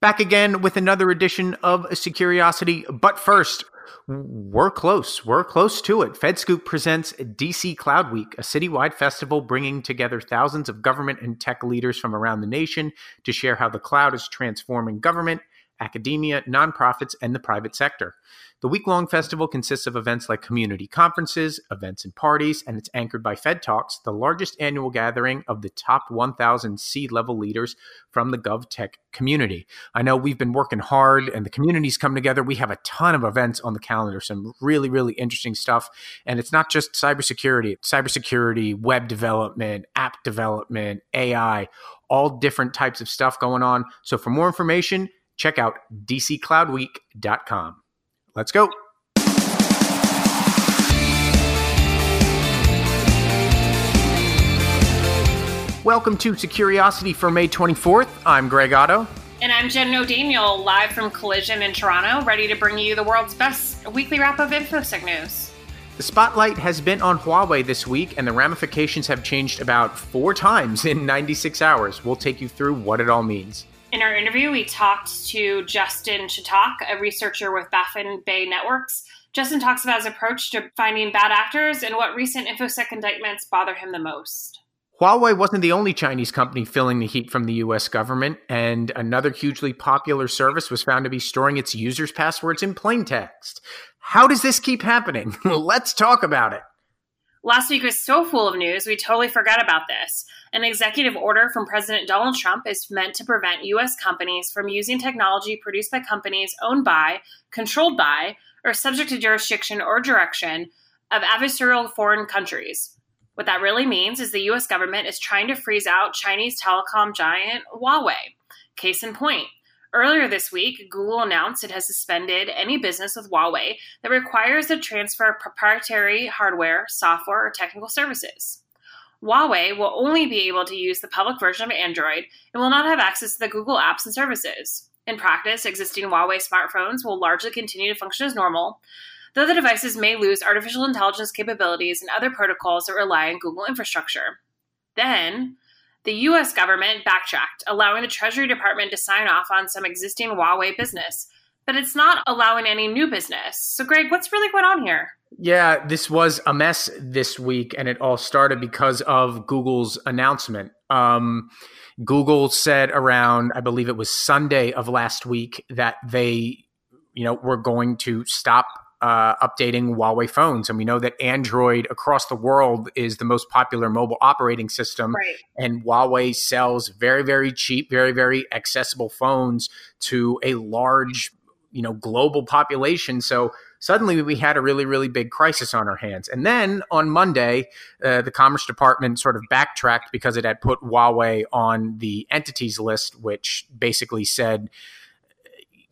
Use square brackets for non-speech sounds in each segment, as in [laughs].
Back again with another edition of Securiosity. But first, we're close. We're close to it. FedScoop presents DC Cloud Week, a citywide festival bringing together thousands of government and tech leaders from around the nation to share how the cloud is transforming government, academia, nonprofits, and the private sector. The week long festival consists of events like community conferences, events and parties, and it's anchored by Fed Talks, the largest annual gathering of the top 1,000 C level leaders from the GovTech community. I know we've been working hard and the community's come together. We have a ton of events on the calendar, some really, really interesting stuff. And it's not just cybersecurity, cybersecurity, web development, app development, AI, all different types of stuff going on. So for more information, check out dccloudweek.com. Let's go. Welcome to Securiosity for May 24th. I'm Greg Otto. And I'm Jen O'Daniel, live from Collision in Toronto, ready to bring you the world's best weekly wrap of InfoSec news. The spotlight has been on Huawei this week, and the ramifications have changed about four times in 96 hours. We'll take you through what it all means. In our interview, we talked to Justin Shattuck, a researcher with Baffin Bay Networks. Justin talks about his approach to finding bad actors and what recent InfoSec indictments bother him the most. Huawei wasn't the only Chinese company feeling the heat from the US government, and another hugely popular service was found to be storing its users' passwords in plain text. How does this keep happening? [laughs] Let's talk about it. Last week was so full of news, we totally forgot about this. An executive order from President Donald Trump is meant to prevent U.S. companies from using technology produced by companies owned by, controlled by, or subject to jurisdiction or direction of adversarial foreign countries. What that really means is the US government is trying to freeze out Chinese telecom giant Huawei. Case in point, Earlier this week, Google announced it has suspended any business with Huawei that requires the transfer of proprietary hardware, software, or technical services. Huawei will only be able to use the public version of Android and will not have access to the Google apps and services. In practice, existing Huawei smartphones will largely continue to function as normal, though the devices may lose artificial intelligence capabilities and other protocols that rely on Google infrastructure. Then, the US government backtracked, allowing the Treasury Department to sign off on some existing Huawei business. But it's not allowing any new business. So, Greg, what's really going on here? Yeah, this was a mess this week, and it all started because of Google's announcement. Um, Google said around, I believe it was Sunday of last week, that they, you know, were going to stop uh, updating Huawei phones. And we know that Android across the world is the most popular mobile operating system. Right. And Huawei sells very, very cheap, very, very accessible phones to a large, you know, global population. So suddenly we had a really, really big crisis on our hands. And then on Monday, uh, the Commerce Department sort of backtracked because it had put Huawei on the entities list, which basically said,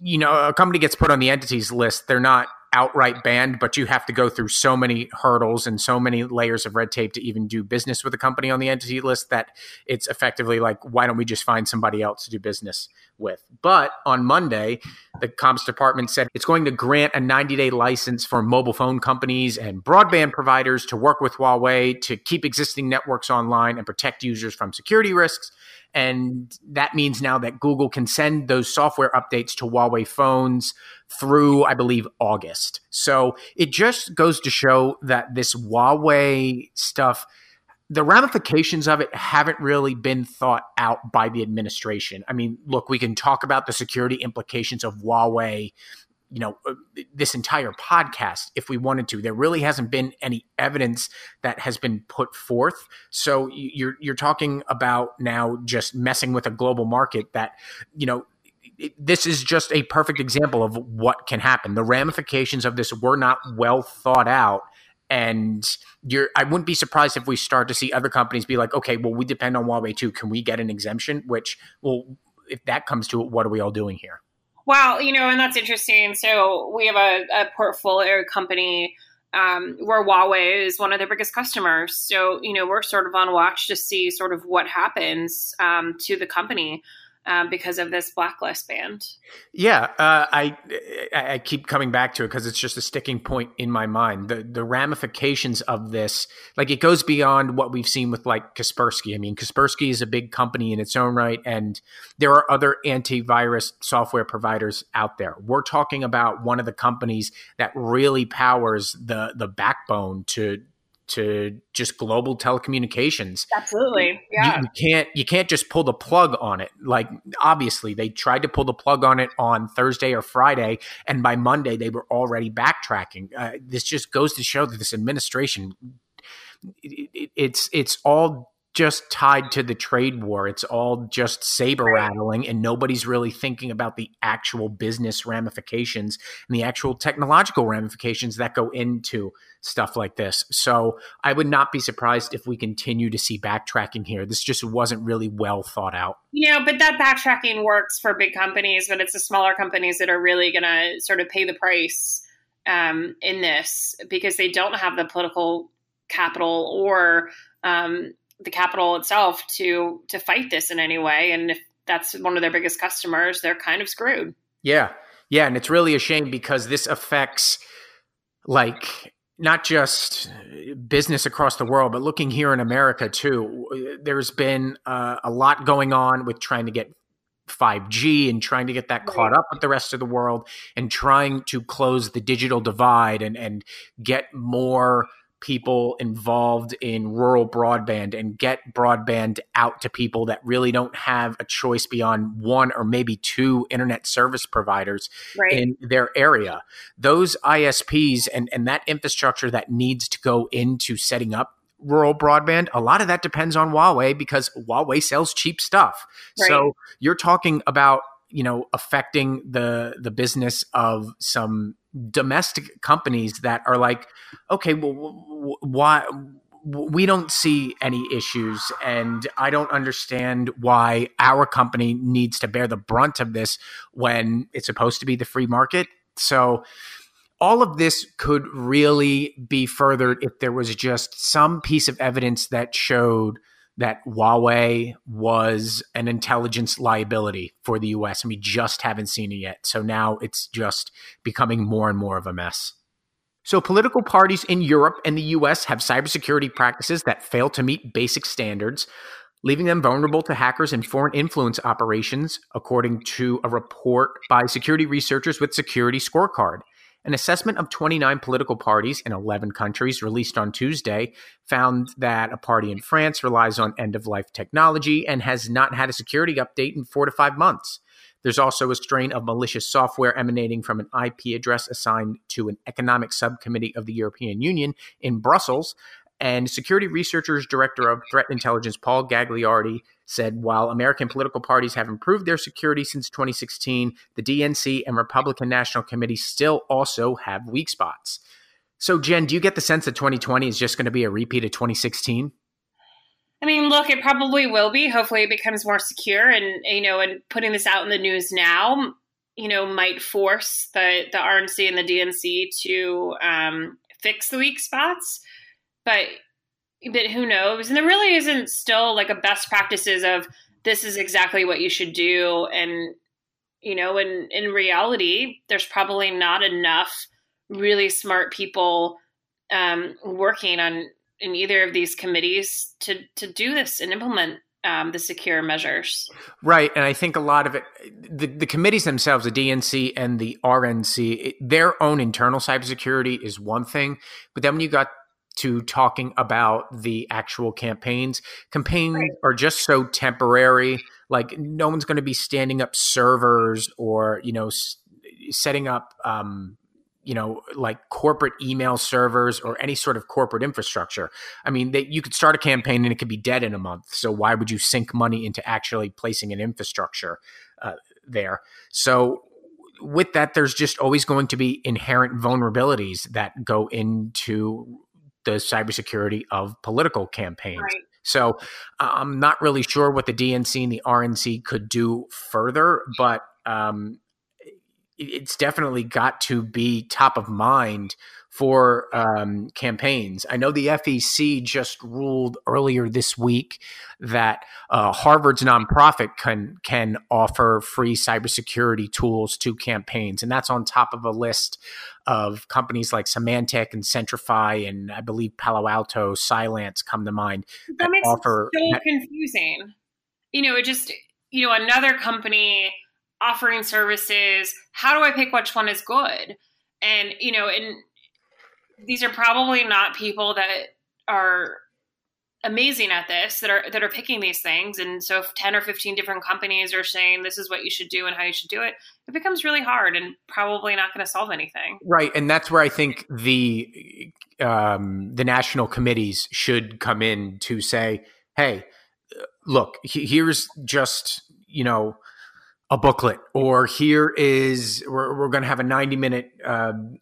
you know, a company gets put on the entities list, they're not outright banned, but you have to go through so many hurdles and so many layers of red tape to even do business with a company on the entity list that it's effectively like, why don't we just find somebody else to do business with? But on Monday, the Commerce Department said it's going to grant a 90 day license for mobile phone companies and broadband providers to work with Huawei to keep existing networks online and protect users from security risks. And that means now that Google can send those software updates to Huawei phones through, I believe, August. So it just goes to show that this Huawei stuff, the ramifications of it haven't really been thought out by the administration. I mean, look, we can talk about the security implications of Huawei you know uh, this entire podcast if we wanted to there really hasn't been any evidence that has been put forth so you're you're talking about now just messing with a global market that you know this is just a perfect example of what can happen. The ramifications of this were not well thought out. And you're, I wouldn't be surprised if we start to see other companies be like, okay, well, we depend on Huawei too. Can we get an exemption? Which, well, if that comes to it, what are we all doing here? Wow, you know, and that's interesting. So we have a, a portfolio company um, where Huawei is one of their biggest customers. So, you know, we're sort of on watch to see sort of what happens um, to the company um, because of this blacklist band. Yeah, uh, I I keep coming back to it because it's just a sticking point in my mind. The the ramifications of this, like it goes beyond what we've seen with like Kaspersky. I mean, Kaspersky is a big company in its own right, and there are other antivirus software providers out there. We're talking about one of the companies that really powers the the backbone to to just global telecommunications. Absolutely. Yeah. You, you, can't you can't just pull the plug on it. Like obviously they tried to pull the plug on it on Thursday or Friday and by Monday they were already backtracking. Uh, this just goes to show that this administration it, it, it's it's all just tied to the trade war. It's all just saber rattling, and nobody's really thinking about the actual business ramifications and the actual technological ramifications that go into stuff like this. So I would not be surprised if we continue to see backtracking here. This just wasn't really well thought out. You know, but that backtracking works for big companies, but it's the smaller companies that are really going to sort of pay the price um, in this because they don't have the political capital or um, the capital itself to to fight this in any way. And if that's one of their biggest customers, they're kind of screwed. Yeah. Yeah. And it's really a shame because this affects like not just business across the world, but looking here in America too. There's been uh, a lot going on with trying to get 5G and trying to get that caught up with the rest of the world and trying to close the digital divide and, and get more people involved in rural broadband and get broadband out to people that really don't have a choice beyond one or maybe two internet service providers right. in their area. Those ISPs and, and that infrastructure that needs to go into setting up rural broadband, a lot of that depends on Huawei because Huawei sells cheap stuff. Right. So you're talking about you know affecting the the business of some domestic companies that are like okay well why we don't see any issues and i don't understand why our company needs to bear the brunt of this when it's supposed to be the free market. So all of this could really be furthered if there was just some piece of evidence that showed that Huawei was an intelligence liability for the US, and we just haven't seen it yet. So now it's just becoming more and more of a mess. So, political parties in Europe and the US have cybersecurity practices that fail to meet basic standards, leaving them vulnerable to hackers and foreign influence operations, according to a report by security researchers with Security Scorecard. An assessment of 29 political parties in 11 countries released on Tuesday found that a party in France relies on end of life technology and has not had a security update in four to five months. There's also a strain of malicious software emanating from an IP address assigned to an economic subcommittee of the European Union in Brussels. And security researchers director of threat intelligence, Paul Gagliardi, said while American political parties have improved their security since 2016, the DNC and Republican National Committee still also have weak spots. So, Jen, do you get the sense that 2020 is just going to be a repeat of 2016? I mean, look, it probably will be. Hopefully, it becomes more secure, and you know, and putting this out in the news now, you know, might force the the RNC and the DNC to um, fix the weak spots. But but who knows? And there really isn't still like a best practices of this is exactly what you should do. And, you know, in, in reality, there's probably not enough really smart people um, working on in either of these committees to to do this and implement um, the secure measures. Right, and I think a lot of it, the, the committees themselves, the DNC and the RNC, it, their own internal cybersecurity is one thing, but then when you got to talking about the actual campaigns. Campaigns right. are just so temporary. Like no one's going to be standing up servers or you know s- setting up um, you know like corporate email servers or any sort of corporate infrastructure. I mean, they, you could start a campaign and it could be dead in a month. So why would you sink money into actually placing an infrastructure uh, there? So with that, there's just always going to be inherent vulnerabilities that go into the cybersecurity of political campaigns. Right. So I'm not really sure what the DNC and the RNC could do further, but um, it's definitely got to be top of mind for um, campaigns. I know the FEC just ruled earlier this week that uh, Harvard's nonprofit can can offer free cybersecurity tools to campaigns, and that's on top of a list of companies like Symantec and Centrify, and I believe Palo Alto, Cylance come to mind. That, that makes offer, it so that, confusing. You know, it just you know another company offering services. How do I pick which one is good? And you know, and these are probably not people that are amazing at this that are that are picking these things. And so if 10 or 15 different companies are saying this is what you should do and how you should do it it becomes really hard and probably not going to solve anything. Right and that's where i think the um, the national committees should come in to say hey look here's just you know a booklet or here is we're, we're going to have a 90 minute um,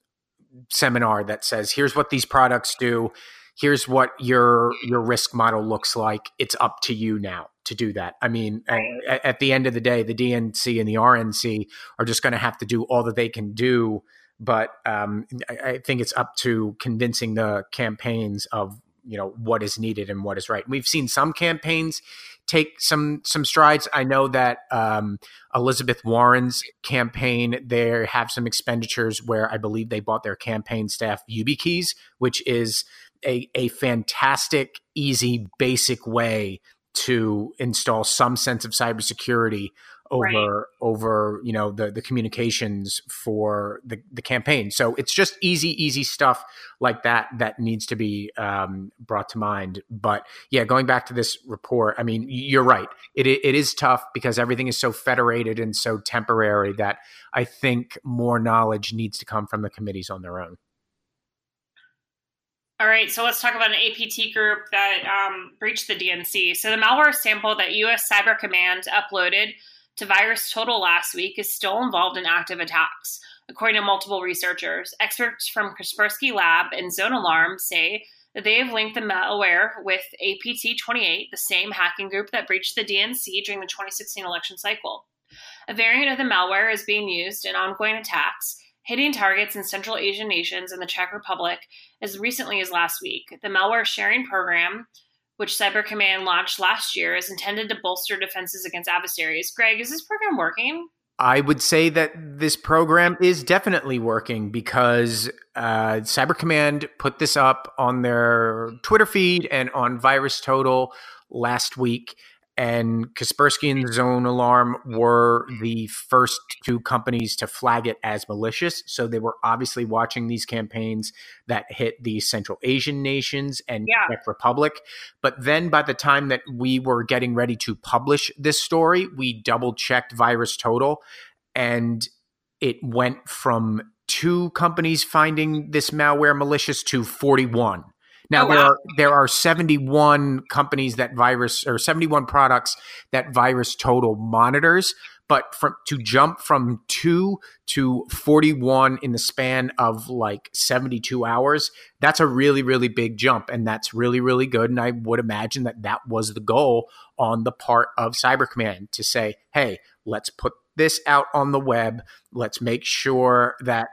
seminar that says here's what these products do. Here's what your your risk model looks like. It's up to you now to do that. I mean at, at the end of the day the dnc and the rnc are just going to have to do all that they can do but um, I, I think it's up to convincing the campaigns of you know what is needed and what is right. We've seen some campaigns take some some strides. I know that um, Elizabeth Warren's campaign there have some expenditures where I believe they bought their campaign staff YubiKeys, which is a a fantastic, easy, basic way to install some sense of cybersecurity over right. over you know the the communications for the the campaign. So it's just easy easy stuff like that that needs to be um, brought to mind. But yeah, going back to this report, I mean, you're right. It it is tough because everything is so federated and so temporary that I think more knowledge needs to come from the committees on their own. All right, so let's talk about an APT group that um, breached the DNC. So the malware sample that U.S. Cyber Command uploaded to VirusTotal last week is still involved in active attacks. According to multiple researchers, experts from Kaspersky Lab and Zone Alarm say that they have linked the malware with APT 28, the same hacking group that breached the DNC during the 2016 election cycle. A variant of the malware is being used in ongoing attacks, hitting targets in Central Asian nations and the Czech Republic as recently as last week. The malware sharing program which Cyber Command launched last year, is intended to bolster defenses against adversaries. Greg, is this program working? I would say that this program is definitely working because uh, Cyber Command put this up on their Twitter feed and on Virus Total last week and Kaspersky and Zone Alarm were the first two companies to flag it as malicious. So they were obviously watching these campaigns that hit the Central Asian nations and yeah. Czech Republic. But then by the time that we were getting ready to publish this story, we double checked Virus Total and it went from two companies finding this malware malicious to 41. Now oh, there wow. are there are 71 companies that virus or 71 products that virus total monitors, but from to jump from 2 to 41 in the span of like 72 hours, that's a really really big jump and that's really really good and I would imagine that that was the goal on the part of Cyber Command to say, "Hey, let's put this out on the web. Let's make sure that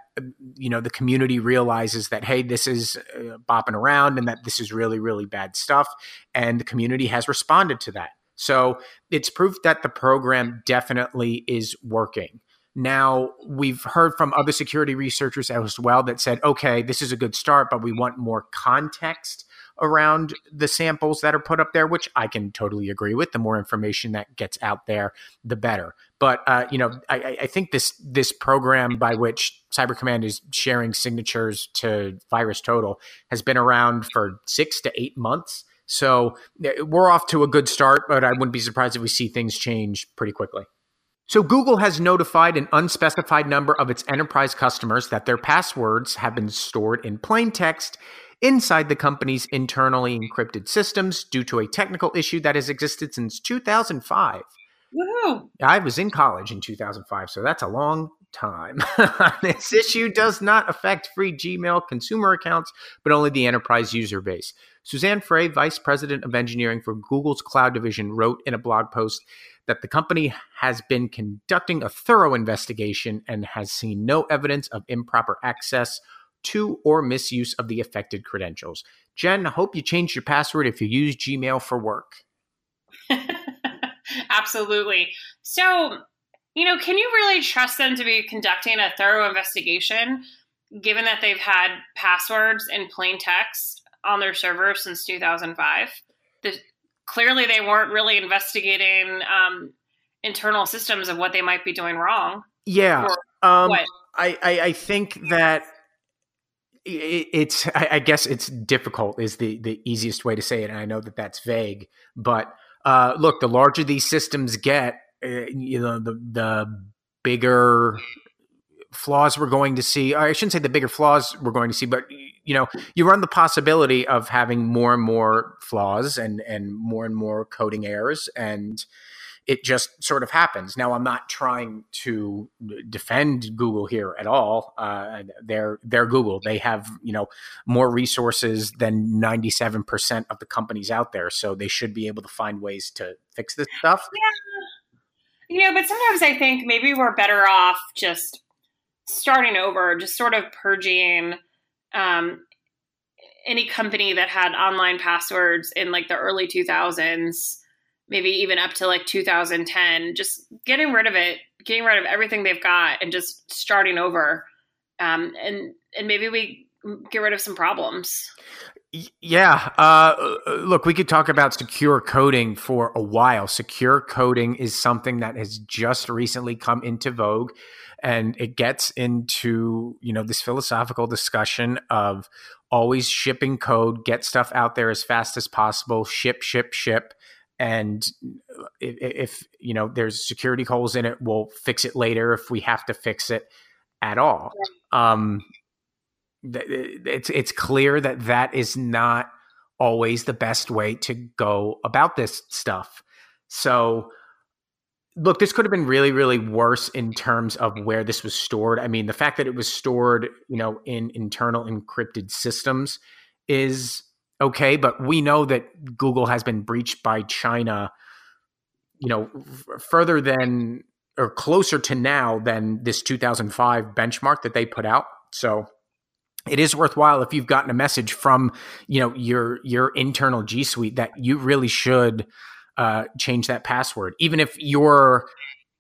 you know the community realizes that hey, this is uh, bopping around and that this is really really bad stuff, and the community has responded to that. So it's proof that the program definitely is working. Now, we've heard from other security researchers as well that said, okay, this is a good start, but we want more context around the samples that are put up there, which I can totally agree with. The more information that gets out there, the better. But uh, you know, I, I, think this this program by which Cyber Command is sharing signatures to VirusTotal has been around for six to eight months. So we're off to a good start, but I wouldn't be surprised if we see things change pretty quickly. So, Google has notified an unspecified number of its enterprise customers that their passwords have been stored in plain text inside the company's internally encrypted systems due to a technical issue that has existed since 2005. Woohoo! I was in college in 2005, so that's a long time. [laughs] this issue does not affect free Gmail consumer accounts, but only the enterprise user base. Suzanne Frey, Vice President of Engineering for Google's Cloud Division, wrote in a blog post that the company has been conducting a thorough investigation and has seen no evidence of improper access to or misuse of the affected credentials. Jen, I hope you changed your password if you use Gmail for work. [laughs] Absolutely. So, you know, can you really trust them to be conducting a thorough investigation given that they've had passwords in plain text on their server since 2005? The, clearly, they weren't really investigating um, internal systems of what they might be doing wrong. Yeah. Um, I, I, I think that it's I, guess it's difficult is the the easiest way to say it and i know that that's vague but uh, look the larger these systems get uh, you know the the bigger flaws we're going to see i shouldn't say the bigger flaws we're going to see but you know you run the possibility of having more and more flaws and and more and more coding errors and it just sort of happens. Now, I'm not trying to defend Google here at all. Uh, they're they're Google. They have you know more resources than 97 percent of the companies out there, so they should be able to find ways to fix this stuff. Yeah, you know, but sometimes I think maybe we're better off just starting over, just sort of purging. Um, any company that had online passwords in like the early 2000s maybe even up to like 2010, just getting rid of it, getting rid of everything they've got, and just starting over. Um, and and maybe we get rid of some problems. Yeah. Uh, look, we could talk about secure coding for a while. Secure coding is something that has just recently come into vogue. And it gets into, you know, this philosophical discussion of always shipping code, get stuff out there as fast as possible, ship, ship, ship and if, if, you know there's security holes in it we'll fix it later if we have to fix it at all. Um it's it's clear that that is not always the best way to go about this stuff. So look this could have been really really worse in terms of where this was stored. I mean the fact that it was stored you know in internal encrypted systems is okay, but we know that Google has been breached by China, you know, further than or closer to now than this 2005 benchmark that they put out. So it is worthwhile if you've gotten a message from you know your your internal G Suite that you really should uh, change that password, even if your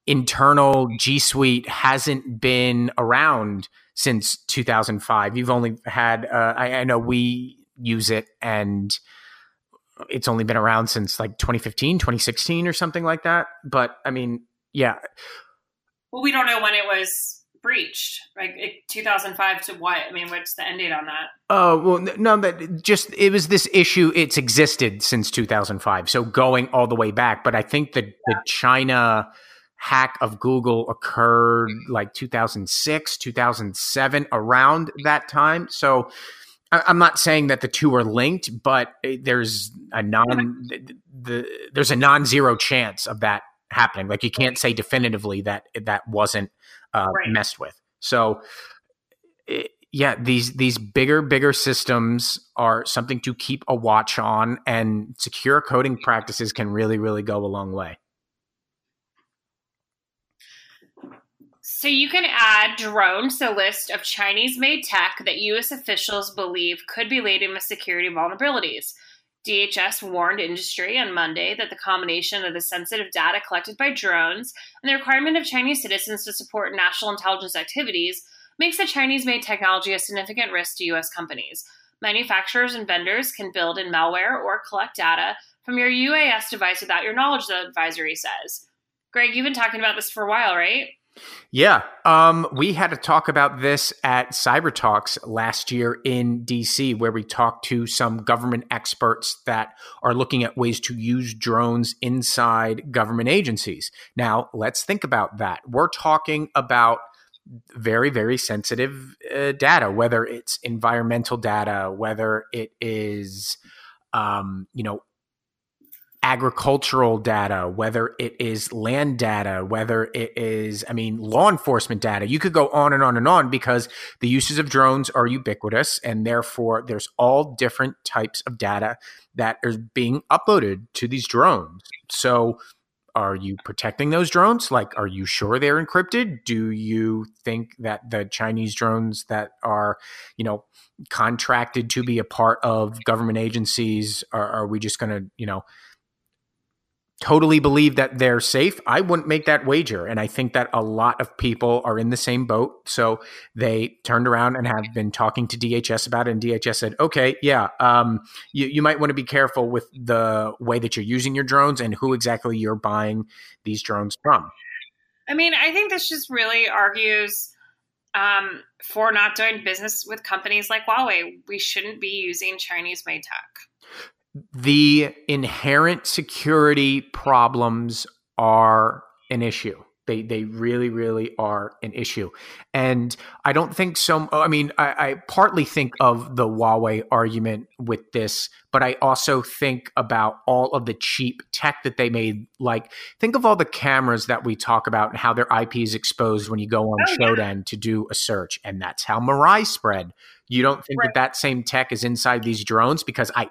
internal G Suite hasn't been around since 2005. You've only had uh, I, I know we use it and it's only been around since like 2015 2016 or something like that. But i mean yeah. Well we don't know when it was breached. Like 2005 to what? I mean what's the end date on that? Oh well no that just it was this issue it's existed since 2005 so going all the way back. But i think that yeah. the china hack of google occurred mm. like 2006 2007 around that time. So I'm not saying that the two are linked, but there's a non the, the there's a non-zero chance of that happening. Like you can't say definitively that that wasn't uh, right. messed with. So it, yeah, these these bigger bigger systems are something to keep a watch on, and secure coding practices can really really go a long way. So you can add drones to a list of Chinese made tech that US officials believe could be laden with security vulnerabilities. DHS warned industry on Monday that the combination of the sensitive data collected by drones and the requirement of Chinese citizens to support national intelligence activities makes the Chinese made technology a significant risk to US companies. Manufacturers and vendors can build in malware or collect data from your UAS device without your knowledge, the advisory says. Greg, you've been talking about this for a while, right? Yeah. Um, we had to talk about this at Cyber Talks last year in DC, where we talked to some government experts that are looking at ways to use drones inside government agencies. Now, let's think about that. We're talking about very, very sensitive uh, data, whether it's environmental data, whether it is, um, you know, agricultural data, whether it is land data, whether it is, I mean, law enforcement data. You could go on and on and on because the uses of drones are ubiquitous and therefore there's all different types of data that is being uploaded to these drones. So are you protecting those drones? Like, are you sure they're encrypted? Do you think that the Chinese drones that are, you know, contracted to be a part of government agencies, are, are we just going to, you know, totally believe that they're safe, I wouldn't make that wager. And I think that a lot of people are in the same boat. So they turned around and have been talking to DHS about it. And DHS said, okay, yeah, um, you, you might want to be careful with the way that you're using your drones and who exactly you're buying these drones from. I mean, I think this just really argues um, for not doing business with companies like Huawei. We shouldn't be using Chinese made tech the inherent security problems are an issue. They they really really are an issue, and I don't think so. I mean, I, I, partly think of the Huawei argument with this, but I also think about all of the cheap tech that they made. Like, think of all the cameras that we talk about and how their IP is exposed when you go on oh, Shodan yeah. to do a search, and that's how Mirai spread. You don't think right. that that same tech is inside these drones because I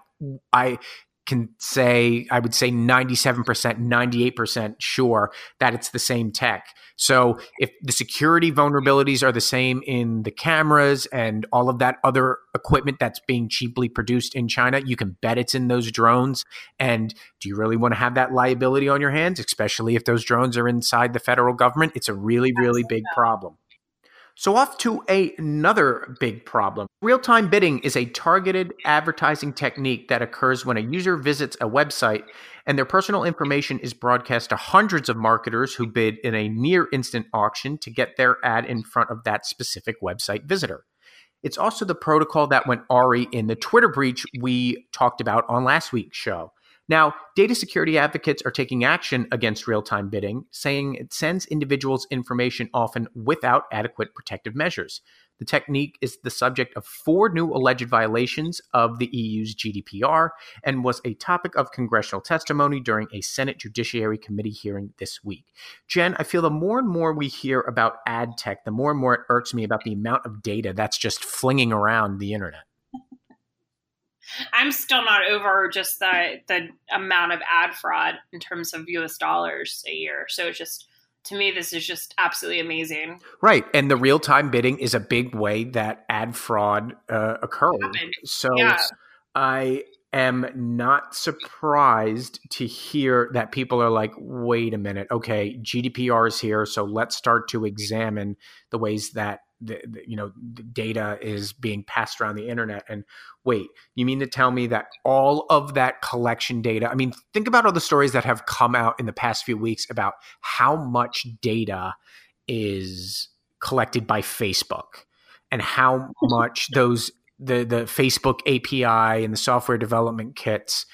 I can say I would say 97%, 98% sure that it's the same tech. So if the security vulnerabilities are the same in the cameras and all of that other equipment that's being cheaply produced in China, you can bet it's in those drones. And do you really want to have that liability on your hands, especially if those drones are inside the federal government? It's a really, really big problem. So, off to a, another big problem. Real time bidding is a targeted advertising technique that occurs when a user visits a website and their personal information is broadcast to hundreds of marketers who bid in a near instant auction to get their ad in front of that specific website visitor. It's also the protocol that went awry in the Twitter breach we talked about on last week's show. Now, data security advocates are taking action against real time bidding, saying it sends individuals information often without adequate protective measures. The technique is the subject of four new alleged violations of the EU's GDPR and was a topic of congressional testimony during a Senate Judiciary Committee hearing this week. Jen, I feel the more and more we hear about ad tech, the more and more it irks me about the amount of data that's just flinging around the internet. I'm still not over just the the amount of ad fraud in terms of US dollars a year. So it's just to me this is just absolutely amazing. Right. And the real-time bidding is a big way that ad fraud uh, occurred. So yeah. I am not surprised to hear that people are like, wait a minute, okay, GDPR is here, so let's start to examine the ways that the, the, you know the data is being passed around the internet and wait you mean to tell me that all of that collection data i mean think about all the stories that have come out in the past few weeks about how much data is collected by facebook and how [laughs] much those the the facebook api and the software development kits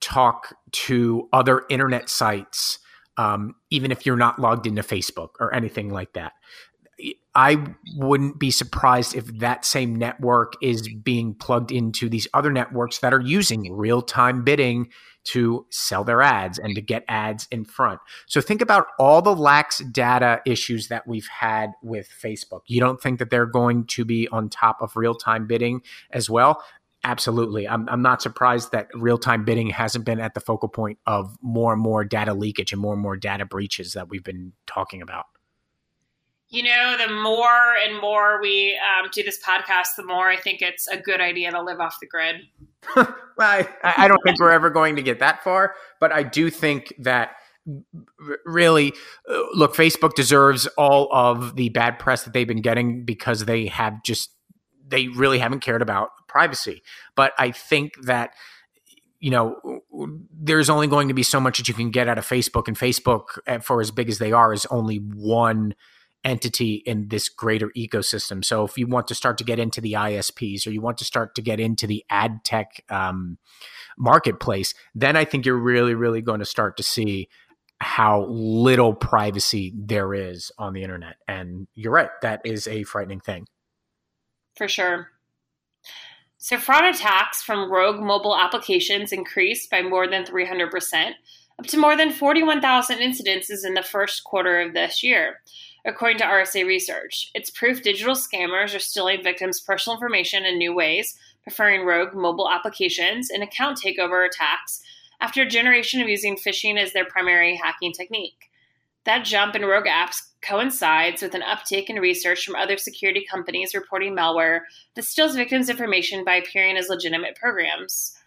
talk to other internet sites um, even if you're not logged into facebook or anything like that I wouldn't be surprised if that same network is being plugged into these other networks that are using real time bidding to sell their ads and to get ads in front. So think about all the lax data issues that we've had with Facebook. You don't think that they're going to be on top of real time bidding as well? Absolutely. I'm, I'm not surprised that real time bidding hasn't been at the focal point of more and more data leakage and more and more data breaches that we've been talking about you know, the more and more we um, do this podcast, the more I think it's a good idea to live off the grid. [laughs] well, I, I don't think we're ever going to get that far, but I do think that really uh, look facebook deserves all of the bad press that they've been getting because they have just they really haven't cared about privacy but i think that you know there's only going to be so much that you can get out of facebook and facebook uh, for as big as they are is only one entity in this greater ecosystem. So if you want to start to get into the ISPs or you want to start to get into the ad tech um, marketplace, then I think you're really, really going to start to see how little privacy there is on the internet. And you're right, that is a frightening thing. For sure. So, fraud attacks from rogue mobile applications increased by more than 300%, up to more than 41,000 incidences in the first quarter of this year according to RSA Research. It's proof digital scammers are stealing victims' personal information in new ways, preferring rogue mobile applications and account takeover attacks after a generation of using phishing as their primary hacking technique. That jump in rogue apps coincides with an uptick in research from other security companies reporting malware that steals victims' information by appearing as legitimate programs.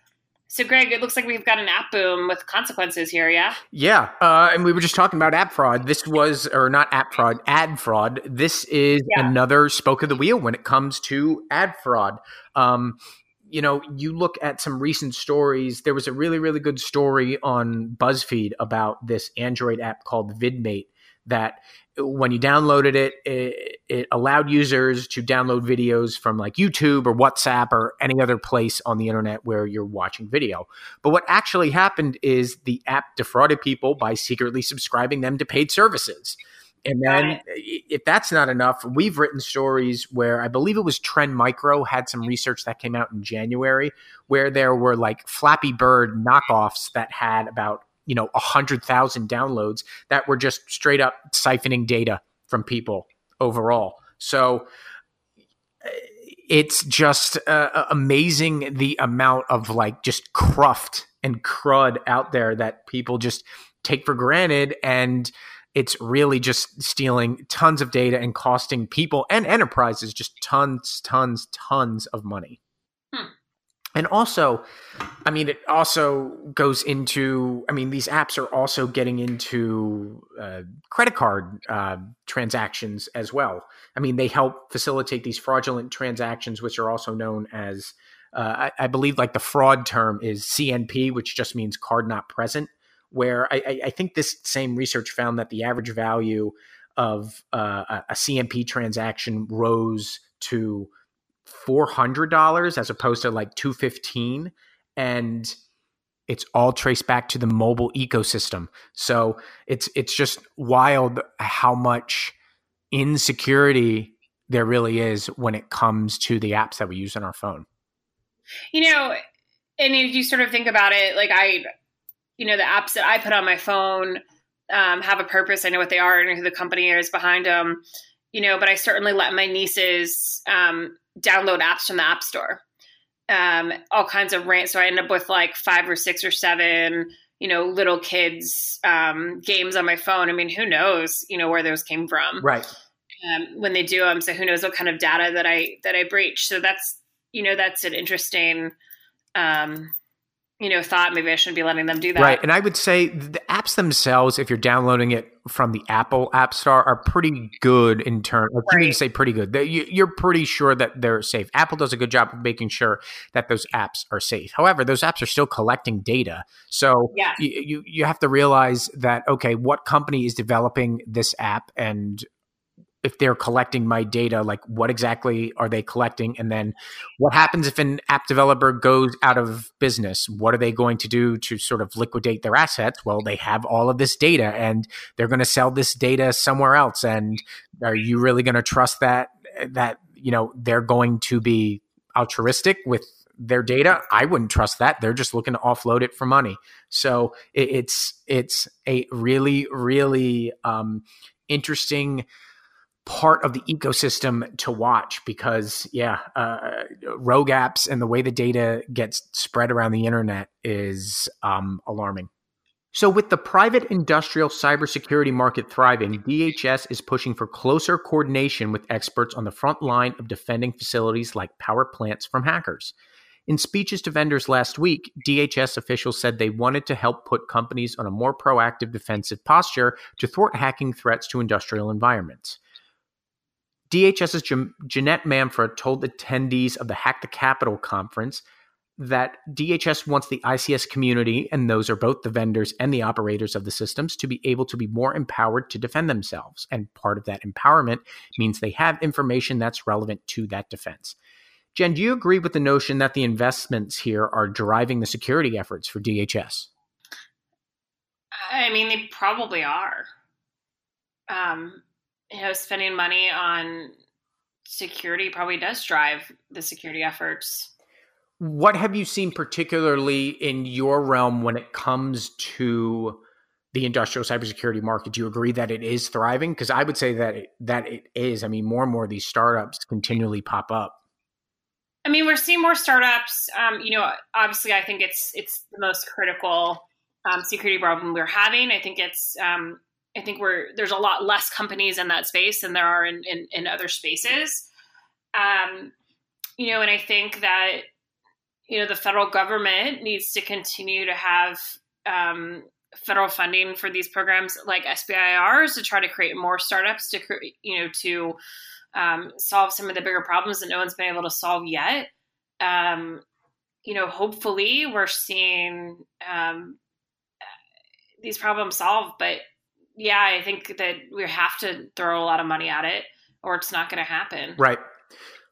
So, Greg, it looks like we've got an app boom with consequences here, yeah? Yeah. Uh, and we were just talking about app fraud. This was, or not app fraud, ad fraud. This is yeah. another spoke of the wheel when it comes to ad fraud. Um, you know, you look at some recent stories. There was a really, really good story on BuzzFeed about this Android app called VidMate that when you downloaded it, it, it, allowed users to download videos from like YouTube or WhatsApp or any other place on the internet where you're watching video. But what actually happened is the app defrauded people by secretly subscribing them to paid services. And then, if that's not enough, we've written stories where I believe it was Trend Micro had some research that came out in January where there were like Flappy Bird knockoffs that had about you know, 100,000 downloads that were just straight up siphoning data from people overall. So it's just uh, amazing the amount of like just cruft and crud out there that people just take for granted and it's really just stealing tons of data and costing people and enterprises just tons tons tons of money and also i mean it also goes into i mean these apps are also getting into uh, credit card uh, transactions as well. I mean they help facilitate these fraudulent transactions which are also known as uh, I, I, believe like the fraud term is cnp which just means card not present where i, I think this same research found that the average value of uh, a cnp transaction rose to $400 as opposed to like 215 and it's all traced back to the mobile ecosystem. So it's it's just wild how much insecurity there really is when it comes to the apps that we use on our phone. You know, and if you sort of think about it, like I, you know, the apps that I put on my phone um, have a purpose. I know what they are and who the company is behind them. You know, but I certainly let my nieces um, download apps from the App Store. Um, all kinds of rant. So I end up with like five or six or seven, you know, little kids um, games on my phone. I mean, who knows, you know, where those came from, right? Um, when they do them, so who knows what kind of data that I that I breach. So that's you know that's an interesting um, you know, thought maybe I shouldn't be letting them do that. Right. And I would say the apps themselves, if you're downloading it from the Apple App Store, are pretty good in terms. Right. Mean say pretty good. You're pretty sure that they're safe. Apple does a good job of making sure that those apps are safe. However, those apps are still collecting data. So yeah. you, you, you have to realize that, okay, what company is developing this app and if they're collecting my data, like what exactly are they collecting? And then what happens if an app developer goes out of business? What are they going to do to sort of liquidate their assets? Well, they have all of this data and they're going to sell this data somewhere else. And are you really going to trust that, that, you know, they're going to be altruistic with their data? I wouldn't trust that. They're just looking to offload it for money. So it's, it's a really, really, um, interesting, part of the ecosystem to watch because yeah uh, rogue apps and the way the data gets spread around the internet is um, alarming so with the private industrial cybersecurity market thriving dhs is pushing for closer coordination with experts on the front line of defending facilities like power plants from hackers in speeches to vendors last week, DHS officials said they wanted to help put companies on a more proactive defensive posture to thwart hacking threats to industrial environments. DHS's Jeanette Manfra told attendees of the Hack the Capitol conference that DHS wants the ICS community, and those are both the vendors and the operators of the systems, to be able to be more empowered to defend themselves. And part of that empowerment means they have information that's relevant to that defense. Jen, do you agree with the notion that the investments here are driving the security efforts for DHS? I mean, they probably are. Um, you know, spending money on security probably does drive the security efforts. What have you seen particularly in your realm when it comes to the industrial cybersecurity market? Do you agree that it is thriving? Because I would say that it, that it is. I mean, more and more of these startups continually pop up. I mean, we're seeing more startups. Um, you know, obviously, I think it's it's the most critical um, security problem we're having. I think it's um, I think we're there's a lot less companies in that space than there are in in, in other spaces. Um, you know, and I think that you know the federal government needs to continue to have um, federal funding for these programs like SBIRs to try to create more startups to you know to um, solve some of the bigger problems that no one's been able to solve yet. Um, you know, hopefully, we're seeing um, these problems solved. But yeah, I think that we have to throw a lot of money at it, or it's not going to happen. Right.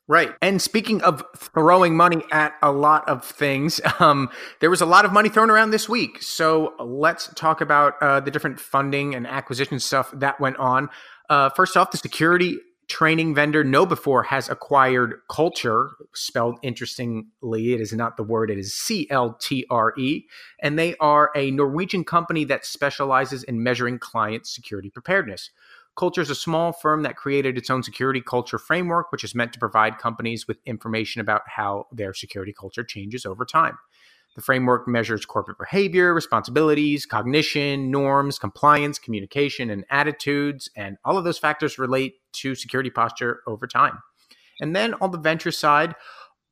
Right. And speaking of throwing money at a lot of things, [laughs] um, there was a lot of money thrown around this week. So let's talk about uh, the different funding and acquisition stuff that went on. Uh, first off, the security training vendor KnowBe4 has acquired CLTRe, spelled interestingly. It is not the word, it is C L T R E. And they are a Norwegian company that specializes in measuring client security preparedness. CLTRe is a small firm that created its own security culture framework, which is meant to provide companies with information about how their security culture changes over time. The framework measures corporate behavior, responsibilities, cognition, norms, compliance, communication, and attitudes, and all of those factors relate to security posture over time. And then on the venture side,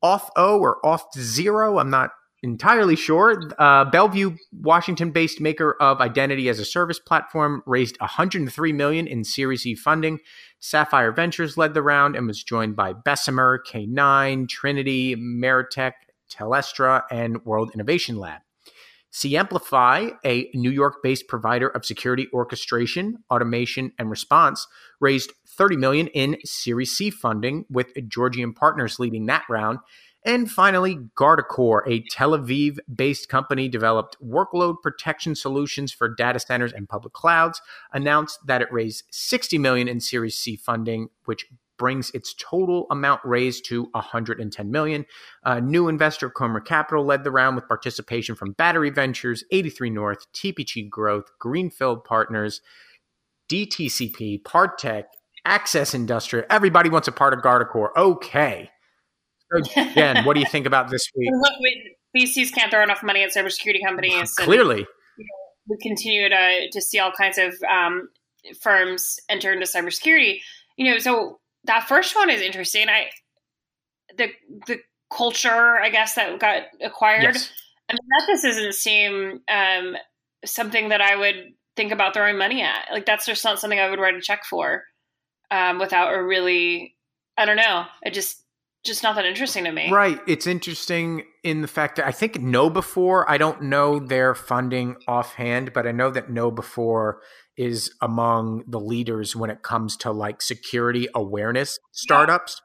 Auth0 or off zero, I'm not entirely sure. Uh, Bellevue, Washington-based maker of identity as a service platform, raised 103 million in Series E funding. Sapphire Ventures led the round and was joined by Bessemer, K9, Trinity, Meritech, Telestra, and World Innovation Lab. Siemplify, a New York based provider of security orchestration, automation, and response, raised 30 million in Series C funding, with Georgian partners leading that round. And finally, Guardicore, a Tel Aviv based company, developed workload protection solutions for data centers and public clouds, announced that it raised 60 million in Series C funding, which brings its total amount raised to 110 million. Uh, new investor Qumra Capital led the round with participation from Battery Ventures, 83 North, TPG Growth, Greenfield Partners, DTCP, Partech, Access Industrial. Everybody wants a part of Guardicore. Okay. So Jen, what do you think about this week? [laughs] Look, we, VCs can't throw enough money at cybersecurity companies. Clearly. you know, we continue to, to see all kinds of um, firms enter into cybersecurity. You know, so that first one is interesting. I the the culture, I guess, that got acquired. Yes. I mean, that just doesn't seem um, something that I would think about throwing money at. Like that's just not something I would write a check for um, without a really. I don't know. It just just not that interesting to me. Right. It's interesting in the fact that I think KnowBe4. I don't know their funding offhand, but I know that KnowBe4 is among the leaders when it comes to like security awareness startups.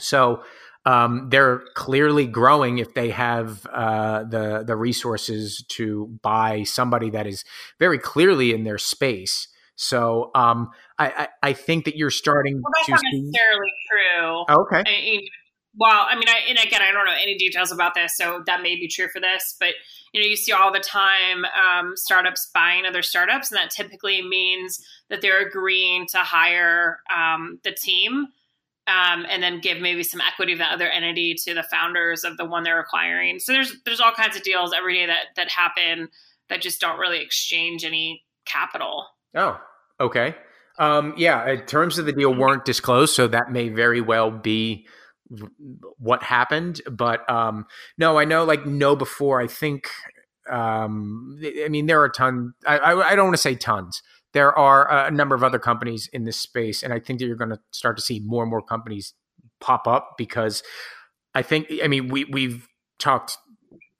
So um, they're clearly growing if they have uh, the the resources to buy somebody that is very clearly in their space. So um, I, I, I think that you're starting well, that's to not necessarily true. Okay. I, well, I mean, I, and again, I don't know any details about this, so that may be true for this, but you know, you see all the time um, startups buying other startups, and that typically means that they're agreeing to hire um, the team um, and then give maybe some equity of the other entity to the founders of the one they're acquiring. So there's there's all kinds of deals every day that that happen that just don't really exchange any capital. Oh, okay. Um, yeah, terms of the deal weren't disclosed, so that may very well be what happened. But um, no, I know like KnowBe4 I think um, I mean there are tons. I, I, I don't want to say tons. There are a number of other companies in this space, and I think that you're going to start to see more and more companies pop up because I think I mean we we've talked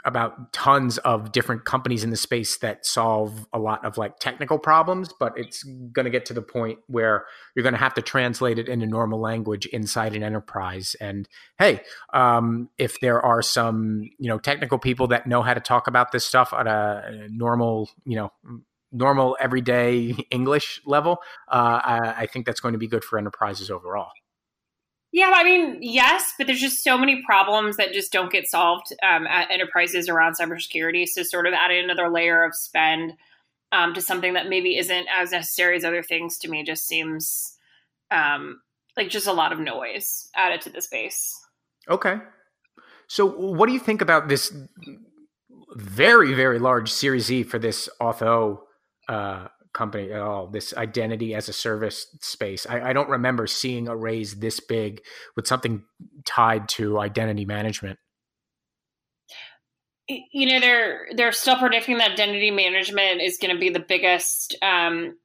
about tons of different companies in the space that solve a lot of like technical problems, but it's going to get to the point where you're going to have to translate it into normal language inside an enterprise. And hey, um, if there are some you know technical people that know how to talk about this stuff at a normal you know normal everyday English level, uh, I, I think that's going to be good for enterprises overall. Yeah, I mean, yes, but there's just so many problems that just don't get solved um, at enterprises around cybersecurity. So, sort of adding another layer of spend um, to something that maybe isn't as necessary as other things to me just seems um, like just a lot of noise added to the space. Okay. So, what do you think about this very, very large Series E for this Auth uh, company at all? This identity as a service space. I, I, don't remember seeing a raise this big with something tied to identity management. You know, they're they're still predicting that identity management is going to be the biggest, um,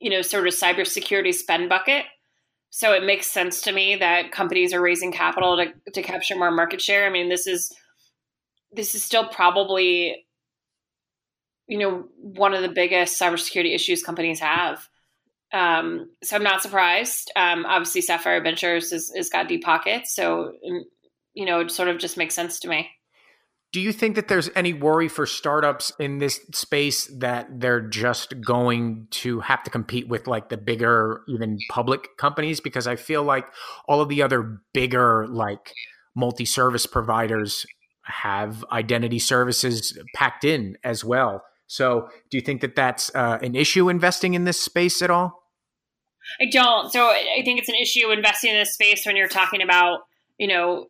you know, sort of cybersecurity spend bucket so it makes sense to me that companies are raising capital to, to capture more market share. I mean, this is this is still probably you know one of the biggest cybersecurity issues companies have. Um, so I'm not surprised. Um, obviously, Sapphire Ventures is got deep pockets, so um, you know it sort of just makes sense to me. Do you think that there's any worry for startups in this space that they're just going to have to compete with like the bigger, even public companies? Because I feel like all of the other bigger, like multi service providers have identity services packed in as well. So, do you think that that's uh, an issue investing in this space at all? I don't. So, I think it's an issue investing in this space when you're talking about, you know,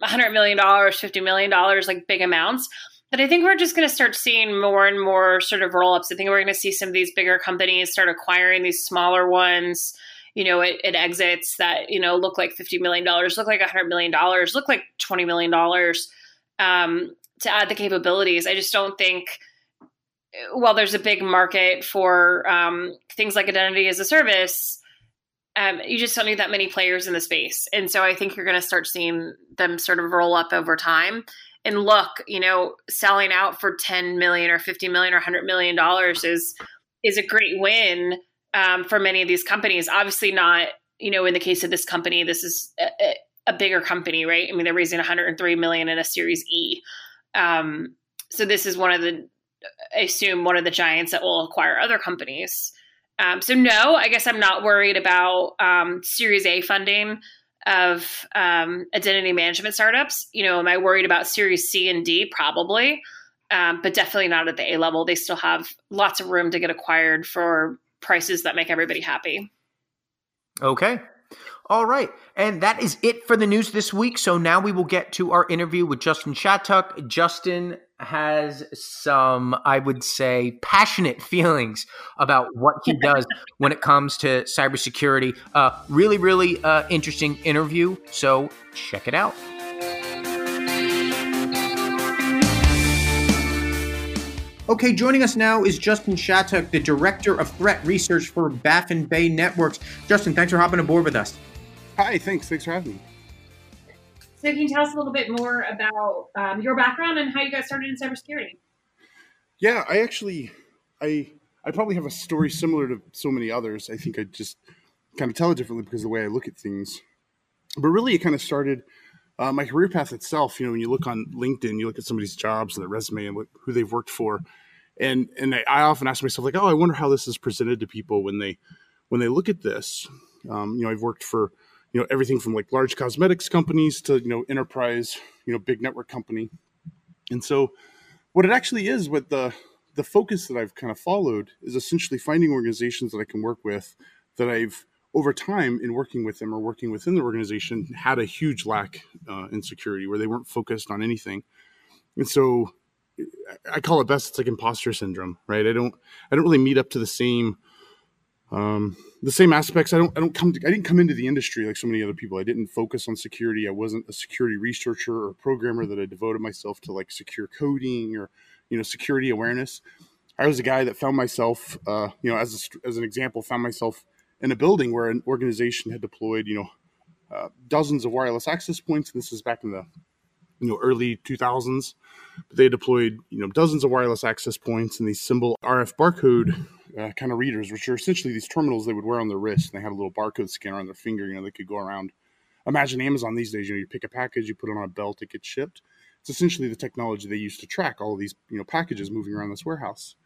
$100 million, $50 million, like big amounts. But I think we're just going to start seeing more and more sort of roll ups. I think we're going to see some of these bigger companies start acquiring these smaller ones, you know, it, it exits that, you know, look like $50 million, look like $100 million, look like $20 million um, to add the capabilities. I just don't think, well, there's a big market for um, things like identity as a service um, you just don't need that many players in the space. And so I think you're going to start seeing them sort of roll up over time. And look, you know, selling out for 10 million or 50 million or 100 million dollars is is a great win um, for many of these companies. Obviously, not you know in the case of this company, this is a, a bigger company, right? I mean, they're raising 103 million in a Series E. Um, so this is one of the, I assume, one of the giants that will acquire other companies. Um, so no, I guess I'm not worried about um, Series A funding of um, identity management startups. You know, am I worried about Series C and D? Probably, um, but definitely not at the A level. They still have lots of room to get acquired for prices that make everybody happy. Okay. All right. And that is it for the news this week. So now we will get to our interview with Justin Shattuck. Justin has some, I would say, passionate feelings about what he does [laughs] when it comes to cybersecurity. Uh, really, really uh, interesting interview. So check it out. Okay, joining us now is Justin Shattuck, the Director of Threat Research for Baffin Bay Networks. Justin, thanks for hopping aboard with us. Hi, thanks. Thanks for having me. So, can you tell us a little bit more about um, your background and how you got started in cybersecurity? Yeah, I actually, I I probably have a story similar to so many others. I think I just kind of tell it differently because of the way I look at things. But really, it kind of started uh, my career path itself. You know, when you look on LinkedIn, you look at somebody's jobs and their resume and look who they've worked for, and and I, I often ask myself like, oh, I wonder how this is presented to people when they when they look at this. Um, you know, I've worked for you know everything from like large cosmetics companies to you know enterprise you know big network company. And so what it actually is what the the focus that i've kind of followed is essentially finding organizations that i can work with that i've over time in working with them or working within the organization had a huge lack uh, in security where they weren't focused on anything. And so i call it best it's like imposter syndrome right? I don't i don't really meet up to the same um, the same aspects. I don't. I don't come. To, I didn't come into the industry like so many other people. I didn't focus on security. I wasn't a security researcher or programmer that I devoted myself to like secure coding or you know security awareness. I was a guy that found myself, uh, you know, as a, as an example, found myself in a building where an organization had deployed, you know, uh, dozens of wireless access points. And This is back in the you know early 2000s. But they deployed you know dozens of wireless access points and these symbol RF barcode uh, kind of readers, which are essentially these terminals they would wear on their wrist. And they had a little barcode scanner on their finger. You know, they could go around. Imagine Amazon these days. You know, you pick a package, you put it on a belt, it gets shipped. It's essentially the technology they use to track all these you know packages moving around this warehouse.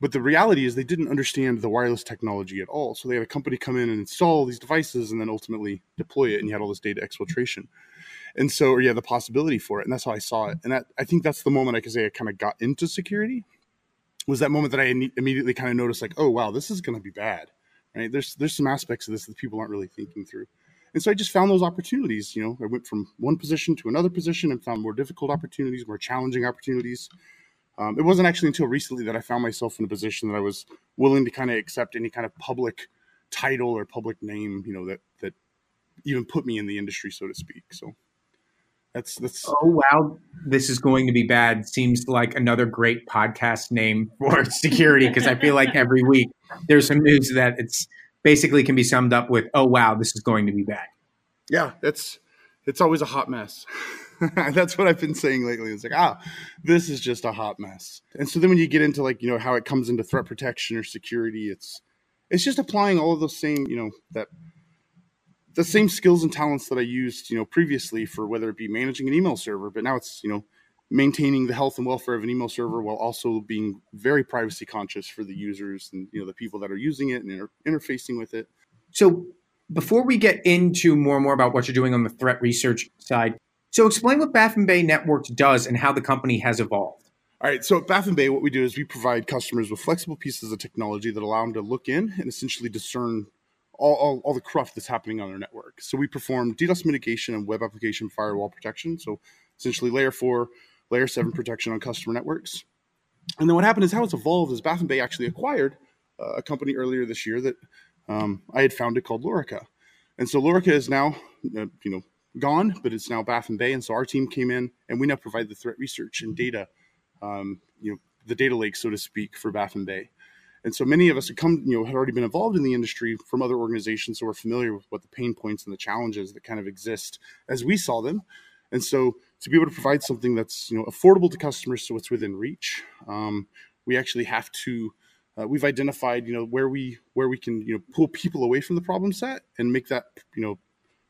But the reality is they didn't understand the wireless technology at all. So they had a company come in and install these devices and then ultimately deploy it, and you had all this data exfiltration. And so, or yeah, the possibility for it, and that's how I saw it. And that, I think that's the moment I could say I kind of got into security was that moment that I immediately kind of noticed like, oh wow, this is going to be bad, right? There's there's some aspects of this that people aren't really thinking through, And so I just found those opportunities. You know, I went from one position to another position and found more difficult opportunities, more challenging opportunities. Um, it wasn't actually until recently that I found myself in a position that I was willing to kind of accept any kind of public title or public name, you know, that that even put me in the industry, so to speak. So that's that's. Oh wow, this is going to be bad. Seems like another great podcast name for [laughs] security because I feel like every week there's some news that it's basically can be summed up with, "Oh wow, this is going to be bad." Yeah, it's it's always a hot mess. [laughs] That's what I've been saying lately. It's like, ah, this is just a hot mess. And so then when you get into like, you know, how it comes into threat protection or security, it's it's just applying all of those same, you know, that the same skills and talents that I used, you know, previously for whether it be managing an email server, but now it's, you know, maintaining the health and welfare of an email server while also being very privacy conscious for the users and you know the people that are using it and inter- interfacing with it. So before we get into more and more about what you're doing on the threat research side, so explain what Baffin Bay Networks does and how the company has evolved. All right, so at Baffin Bay, what we do is we provide customers with flexible pieces of technology that allow them to look in and essentially discern all, all, all, the cruft that's happening on their network. So we perform DDoS mitigation and web application firewall protection. So essentially layer four, layer seven protection on customer networks. And then what happened is how it's evolved is Baffin Bay actually acquired uh, a company earlier this year that um, I had founded called Loryka. And so Loryka is now, uh, you know, gone, but it's now Baffin Bay. And so our team came in and we now provide the threat research and data, um, you know, the data lake, so to speak, for Baffin Bay. And so many of us had come, you know, had already been involved in the industry from other organizations, so we're familiar with what the pain points and the challenges that kind of exist as we saw them. And so to be able to provide something that's you know affordable to customers, so it's within reach, um, we actually have to. Uh, we've identified you know where we where we can you know pull people away from the problem set and make that you know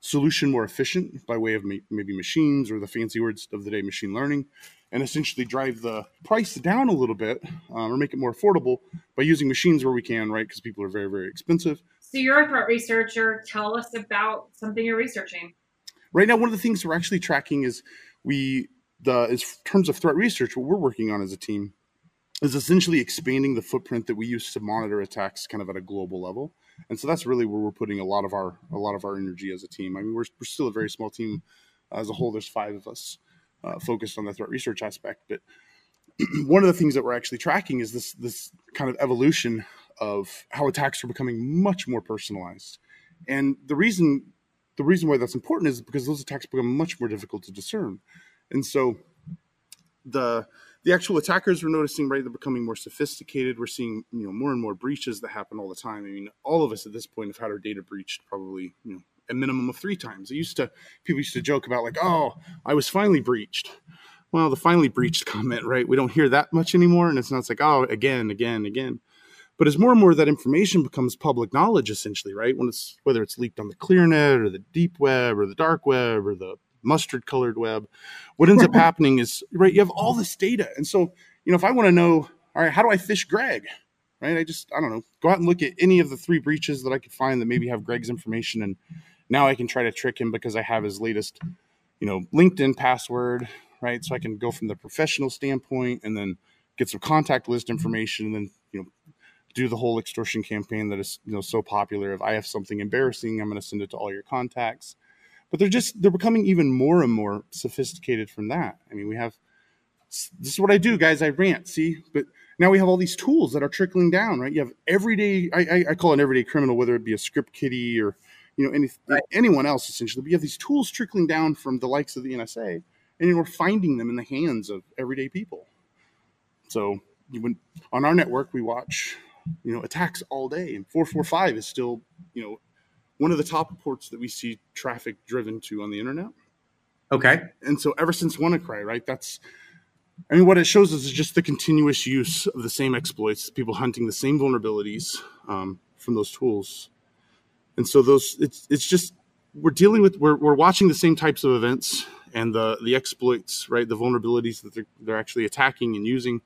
solution more efficient by way of maybe machines or the fancy words of the day machine learning and essentially drive the price down a little bit um, or make it more affordable by using machines where we can, right? Because people are very, very expensive. So you're a threat researcher. Tell us about something you're researching. Right now, one of the things we're actually tracking is we the in terms of threat research, what we're working on as a team is essentially expanding the footprint that we use to monitor attacks kind of at a global level. And so that's really where we're putting a lot of our a lot of our energy as a team. I mean, we're, we're still a very small team as a whole. There's five of us uh, focused on the threat research aspect. But [clears throat] one of the things that we're actually tracking is this this kind of evolution of how attacks are becoming much more personalized. And the reason the reason why that's important is because those attacks become much more difficult to discern. And so the the actual attackers we're noticing right they're becoming more sophisticated we're seeing you know more and more breaches that happen all the time i mean all of us at this point have had our data breached probably you know a minimum of three times. It used to people used to joke about like, oh, I was finally breached. Well, the finally breached [laughs] comment, right? We don't hear that much anymore, and it's not it's like, oh, again, again, again. But as more and more that information becomes public knowledge, essentially, right? When it's whether it's leaked on the ClearNet or the deep web or the dark web or the mustard colored web, what ends up [laughs] happening is right, you have all this data. And so, you know, if I want to know, all right, how do I phish Greg? Right? I just, I don't know, go out and look at any of the three breaches that I could find that maybe have Greg's information and now I can try to trick him because I have his latest, you know, LinkedIn password, right? So I can go from the professional standpoint and then get some contact list information and then, you know, do the whole extortion campaign that is, you know, so popular. If I have something embarrassing, I'm going to send it to all your contacts. But they're just they're becoming even more and more sophisticated from that. I mean, we have this is what I do, guys. I rant, see, but now we have all these tools that are trickling down, right? You have everyday, I, I, call it everyday criminal, whether it be a script kiddie or you know, any, right. anyone else essentially. But you have these tools trickling down from the likes of the NSA, and we're finding them in the hands of everyday people. So when, on our network, we watch, you know, attacks all day, and 445 is still, you know, one of the top reports that we see traffic driven to on the internet. Okay. And so ever since WannaCry, right, that's, I mean, what it shows us is just the continuous use of the same exploits, people hunting the same vulnerabilities um, from those tools and so those it's it's just we're dealing with we're, we're watching the same types of events and the the exploits right the vulnerabilities that they're, they're actually attacking and using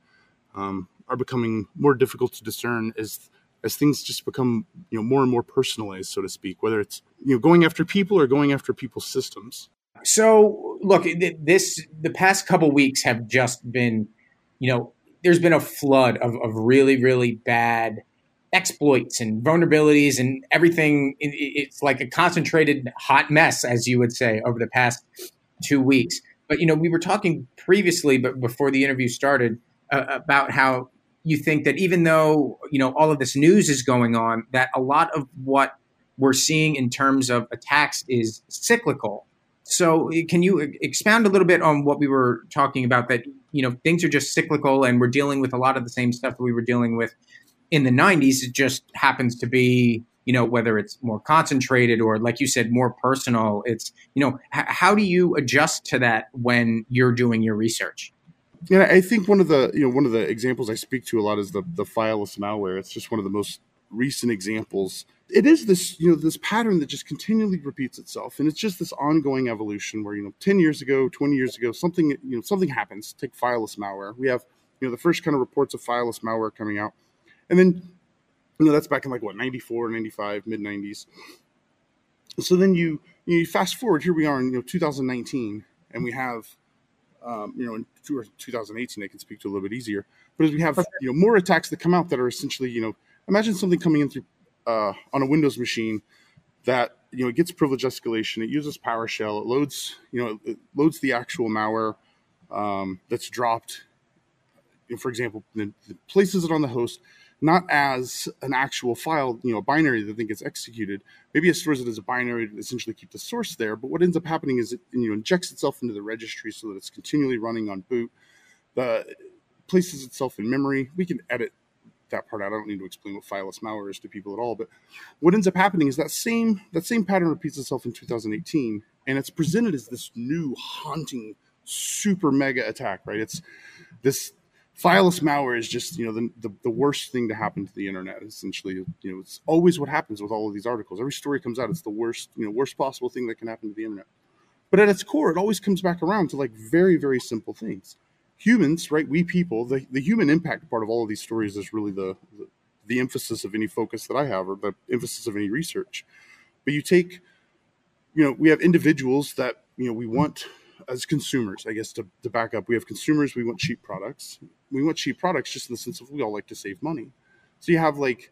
um, are becoming more difficult to discern as as things just become you know more and more personalized so to speak whether it's you know going after people or going after people's systems. So look this the past couple weeks have just been you know there's been a flood of, of really really bad exploits and vulnerabilities and everything. It's like a concentrated hot mess, as you would say, over the past two weeks. But you know, we were talking previously, but before the interview started, uh, about how you think that even though you know all of this news is going on, that a lot of what we're seeing in terms of attacks is cyclical. So, can you expound a little bit on what we were talking about? That you know things are just cyclical, and we're dealing with a lot of the same stuff that we were dealing with in the '90s. It just happens to be you know whether it's more concentrated or like you said more personal it's you know h- how do you adjust to that when you're doing your research? Yeah i think one of the you know one of the examples i speak to a lot is the the fileless malware. It's just one of the most recent examples. It is this you know this pattern that just continually repeats itself and it's just this ongoing evolution where you know 10 years ago 20 years ago something you know something happens. Take fileless malware. We have you know the first kind of reports of fileless malware coming out and then you know that's back in like what 94 95 mid 90s so then you you, know, you fast forward here we are in you know 2019 and we have um, you know in 2018 i can speak to a little bit easier. But as we have you know more attacks that come out that are essentially you know imagine something coming in through uh, on a windows machine that you know it gets privilege escalation it uses powershell it loads you know it loads the actual malware um, that's dropped. You know, for example places it on the host not as an actual file, you know, a binary that then gets executed. Maybe it stores it as a binary to essentially keep the source there. But what ends up happening is it you know injects itself into the registry so that it's continually running on boot. The places itself in memory. We can edit that part out. I don't need to explain what fileless malware is to people at all. But what ends up happening is that same that same pattern repeats itself in 2018, and it's presented as this new haunting, super mega attack. Right? It's this fileless malware is just you know the, the, the, worst thing to happen to the internet essentially. You know it's always what happens with all of these articles. Every story comes out it's the worst you know worst possible thing that can happen to the internet. But at its core it always comes back around to like very very simple things. Humans right we people the, the human impact part of all of these stories is really the, the the emphasis of any focus that i have or the emphasis of any research. But you take you know we have individuals that you know we want as consumers, I guess to, to back up, we have consumers, we want cheap products. We want cheap products just in the sense of we all like to save money. So you have like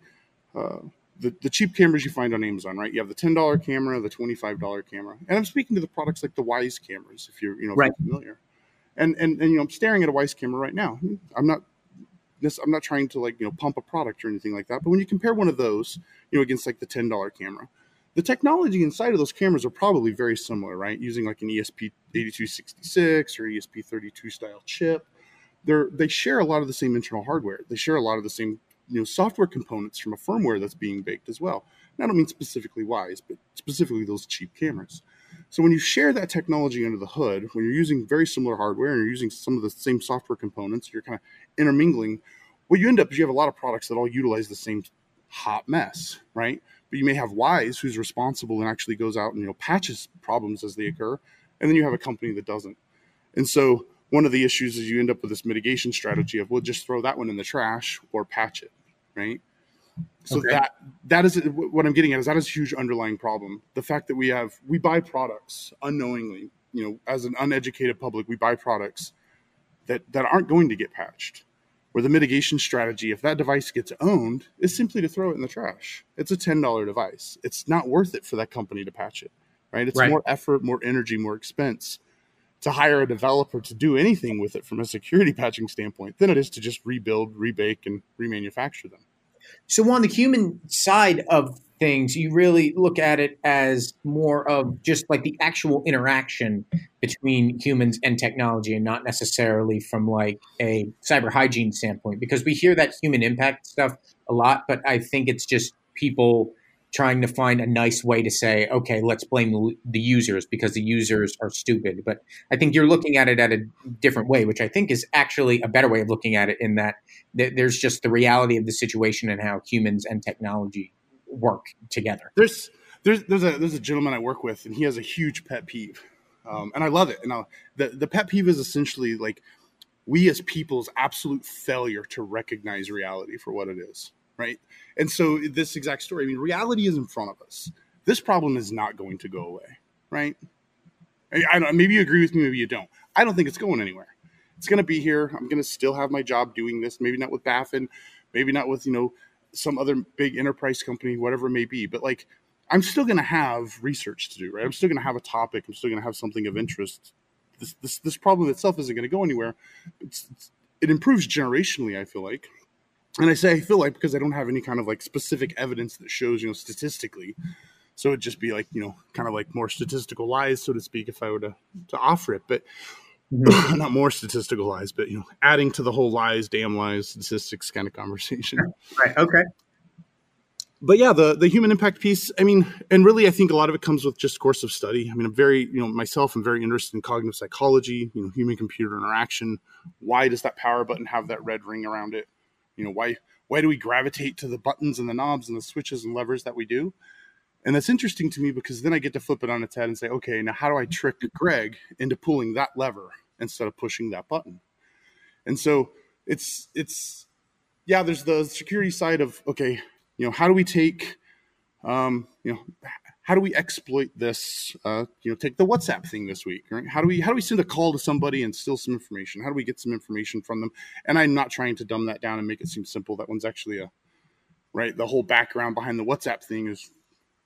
uh, the, the cheap cameras you find on Amazon, right? You have the $10 camera, the $25 camera. And I'm speaking to the products like the Wyze cameras, if you're, you know, right. familiar. And, and, and, you know, I'm staring at a Wyze camera right now. I'm not this, I'm not trying to like, you know, pump a product or anything like that. But when you compare one of those, you know, against like the $10 camera, the technology inside of those cameras are probably very similar, right? Using like an ESP8266 or ESP32 style chip. They're, they share a lot of the same internal hardware. They share a lot of the same you know software components from a firmware that's being baked as well. And I don't mean specifically Wyze, but specifically those cheap cameras. So when you share that technology under the hood, when you're using very similar hardware and you're using some of the same software components, you're kind of intermingling. What you end up is you have a lot of products that all utilize the same hot mess, right? But you may have Wyze who's responsible and actually goes out and you know patches problems as they occur, and then you have a company that doesn't. And so one of the issues is you end up with this mitigation strategy of we'll just throw that one in the trash or patch it, right? So okay. that that is what I'm getting at is that is a huge underlying problem. The fact that we have we buy products unknowingly, you know, as an uneducated public, we buy products that that aren't going to get patched where the mitigation strategy, if that device gets owned, is simply to throw it in the trash. It's a $10 device. It's not worth it for that company to patch it, right? It's right. more effort, more energy, more expense to hire a developer to do anything with it from a security patching standpoint than it is to just rebuild, rebake, and remanufacture them. So, on the human side of things, you really look at it as more of just like the actual interaction between humans and technology and not necessarily from like a cyber hygiene standpoint because we hear that human impact stuff a lot, but I think it's just people trying to find a nice way to say, okay, let's blame the users because the users are stupid. But I think you're looking at it at a different way, which I think is actually a better way of looking at it in that there's just the reality of the situation and how humans and technology work together. There's there's there's a there's a gentleman I work with, and he has a huge pet peeve, um, and I love it. And I'll, the the pet peeve is essentially like we as people's absolute failure to recognize reality for what it is, right? And so this exact story, I mean, reality is in front of us. This problem is not going to go away, right? I, I don't. Maybe you agree with me, maybe you don't. I don't think it's going anywhere. It's going to be here. I'm going to still have my job doing this. Maybe not with Baffin, maybe not with you know some other big enterprise company, whatever it may be. But like, I'm still going to have research to do, right? I'm still going to have a topic. I'm still going to have something of interest. This, this, this problem itself isn't going to go anywhere. It's, it's, it improves generationally, I feel like. And I say I feel like because I don't have any kind of like specific evidence that shows, you know, statistically. So it'd just be like, you know, kind of like more statistical lies, so to speak, if I were to, to offer it. But mm-hmm. [laughs] not more statistical lies, but you know, adding to the whole lies, damn lies, statistics kind of conversation. [laughs] Right. Okay. But yeah, the the human impact piece. I mean, and really, I think a lot of it comes with just course of study. I mean, I'm very, you know, myself, I'm very interested in cognitive psychology. You know, human computer interaction. Why does that power button have that red ring around it? You know, why why do we gravitate to the buttons and the knobs and the switches and levers that we do? And that's interesting to me because then I get to flip it on its head and say, okay, now how do I trick Greg into pulling that lever instead of pushing that button? And so it's it's yeah, there's the security side of okay, you know, how do we take um, you know, how do we exploit this? Uh, you know, take the WhatsApp thing this week, right? How do we how do we send a call to somebody and steal some information? How do we get some information from them? And I'm not trying to dumb that down and make it seem simple. That one's actually a right. The whole background behind the WhatsApp thing is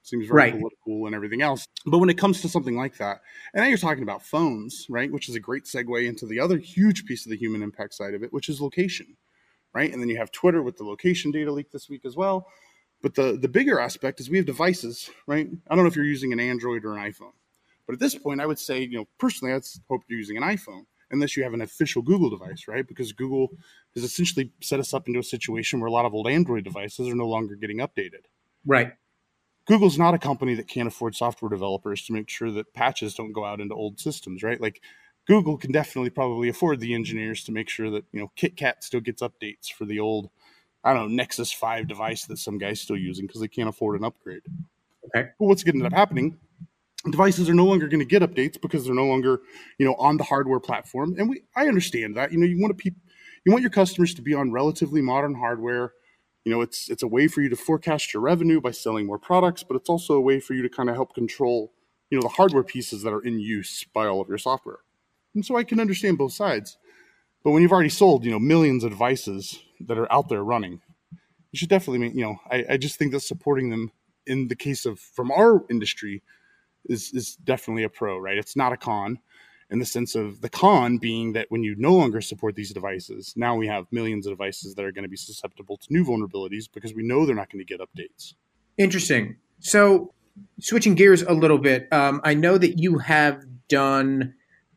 seems very right. political and everything else. But when it comes to something like that, and now you're talking about phones, right? Which is a great segue into the other huge piece of the human impact side of it, which is location, right? And then you have Twitter with the location data leak this week as well. But the the bigger aspect is we have devices, right? I don't know if you're using an Android or an iPhone, but at this point, I would say, you know, personally, I hope you're using an iPhone unless you have an official Google device, right? Because Google has essentially set us up into a situation where a lot of old Android devices are no longer getting updated. Right. Google's not a company that can't afford software developers to make sure that patches don't go out into old systems, right? Like Google can definitely probably afford the engineers to make sure that, you know, KitKat still gets updates for the old, I don't know, Nexus 5 device that some guy's still using because they can't afford an upgrade. Okay. But what's going to end up happening? Devices are no longer going to get updates because they're no longer, you know, on the hardware platform. And we I understand that. You know, you want to pe- you want your customers to be on relatively modern hardware you know it's it's a way for you to forecast your revenue by selling more products but it's also a way for you to kind of help control you know the hardware pieces that are in use by all of your software. And so i can understand both sides but when you've already sold you know millions of devices that are out there running you should definitely make you know i, I just think that supporting them in the case of from our industry is is definitely a pro right? It's not a con in the sense of the con being that when you no longer support these devices, now we have millions of devices that are going to be susceptible to new vulnerabilities because we know they're not going to get updates. Interesting. So, switching gears a little bit, um, I know that you have done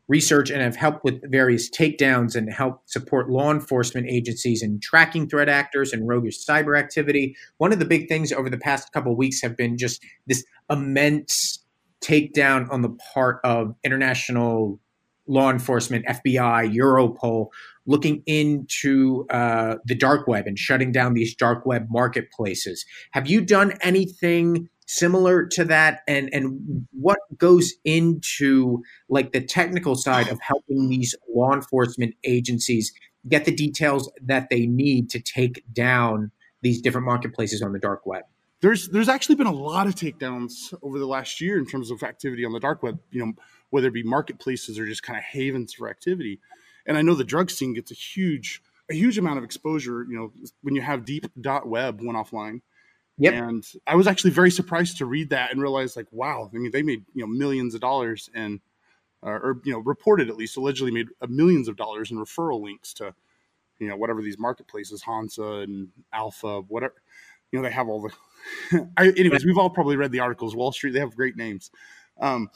research and have helped with various takedowns and helped support law enforcement agencies in tracking threat actors and roguish cyber activity. One of the big things over the past couple weeks have been just this immense takedown on the part of international law enforcement, FBI, Europol, looking into uh, the dark web and shutting down these dark web marketplaces. Have you done anything similar to that? And and what goes into like the technical side of helping these law enforcement agencies get the details that they need to take down these different marketplaces on the dark web? There's there's actually been a lot of takedowns over the last year in terms of activity on the dark web. You know, whether it be marketplaces or just kind of havens for activity. And I know the drug scene gets a huge a huge amount of exposure. You know, when you have deep dot web went offline. Yep. And I was actually very surprised to read that and realize like, wow, I mean, they made, you know, millions of dollars and, uh, or, you know, reported at least allegedly made millions of dollars in referral links to, you know, whatever these marketplaces, Hansa and Alpha, whatever, you know, they have all the, [laughs] I, anyways, we've all probably read the articles, Wall Street, they have great names. Um,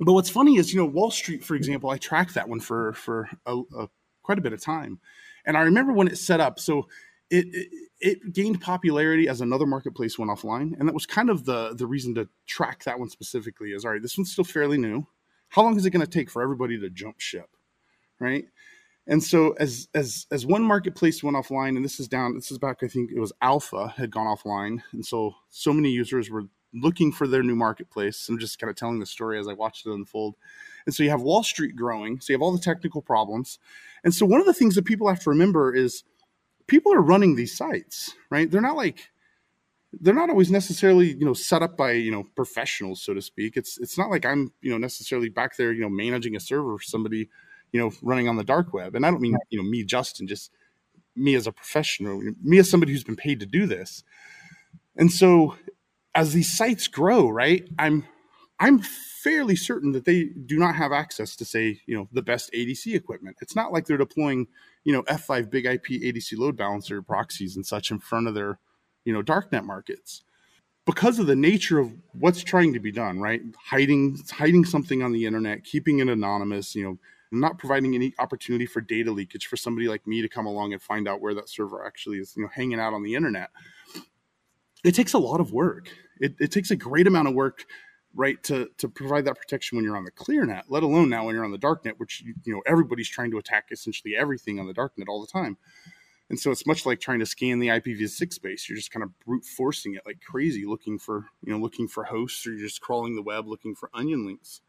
but what's funny is you know Wall Street, for example, I tracked that one for for a, a, quite a bit of time, and I remember when it set up. So it, it, it gained popularity as another marketplace went offline, and that was kind of the the reason to track that one specifically. Is all right, this one's still fairly new. How long is it going to take for everybody to jump ship, right? And so as as as one marketplace went offline, and this is down, this is back, I think it was Alpha had gone offline, and so so many users were looking for their new marketplace. I'm just kind of telling the story as I watched it unfold. And so you have Wall Street growing. So you have all the technical problems. And so one of the things that people have to remember is people are running these sites, right? They're not like they're not always necessarily, you know, set up by, you know, professionals, so to speak. It's it's not like I'm, you know, necessarily back there, you know, managing a server for somebody, you know, running on the dark web. And I don't mean, you know, me, Justin, just me as a professional, me as somebody who's been paid to do this. And so as these sites grow, right, I'm I'm fairly certain that they do not have access to say, you know, the best ADC equipment. It's not like they're deploying, you know, F5 BIG-IP ADC load balancer proxies and such in front of their, you know, darknet markets. Because of the nature of what's trying to be done, right? Hiding hiding something on the internet, keeping it anonymous, you know, not providing any opportunity for data leakage for somebody like me to come along and find out where that server actually is, you know, hanging out on the internet. It takes a lot of work. It, it takes a great amount of work, right, to to provide that protection when you're on the clear net, let alone now when you're on the dark net, which you know everybody's trying to attack essentially everything on the dark net all the time. And so it's much like trying to scan the IPv6 space. You're just kind of brute forcing it like crazy, looking for you know looking for hosts, or you're just crawling the web looking for onion links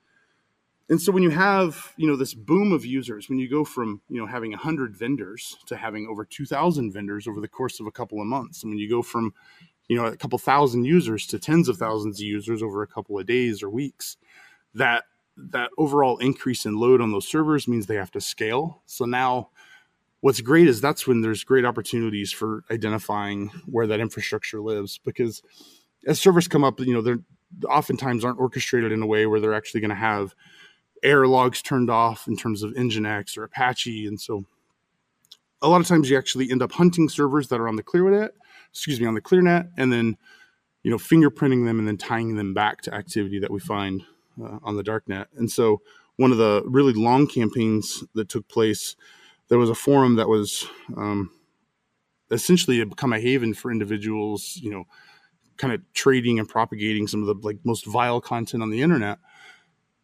and so when you have you know this boom of users when you go from you know having 100 vendors to having over 2000 vendors over the course of a couple of months and when you go from you know a couple thousand users to tens of thousands of users over a couple of days or weeks that that overall increase in load on those servers means they have to scale. So now what's great is that's when there's great opportunities for identifying where that infrastructure lives because as servers come up you know they're oftentimes aren't orchestrated in a way where they're actually going to have error logs turned off in terms of Nginx or Apache. And so a lot of times you actually end up hunting servers that are on the ClearNet, excuse me, on the ClearNet, and then you know fingerprinting them and then tying them back to activity that we find uh, on the darknet. And so one of the really long campaigns that took place, there was a forum that was um, essentially become a haven for individuals, you know, kind of trading and propagating some of the like most vile content on the internet.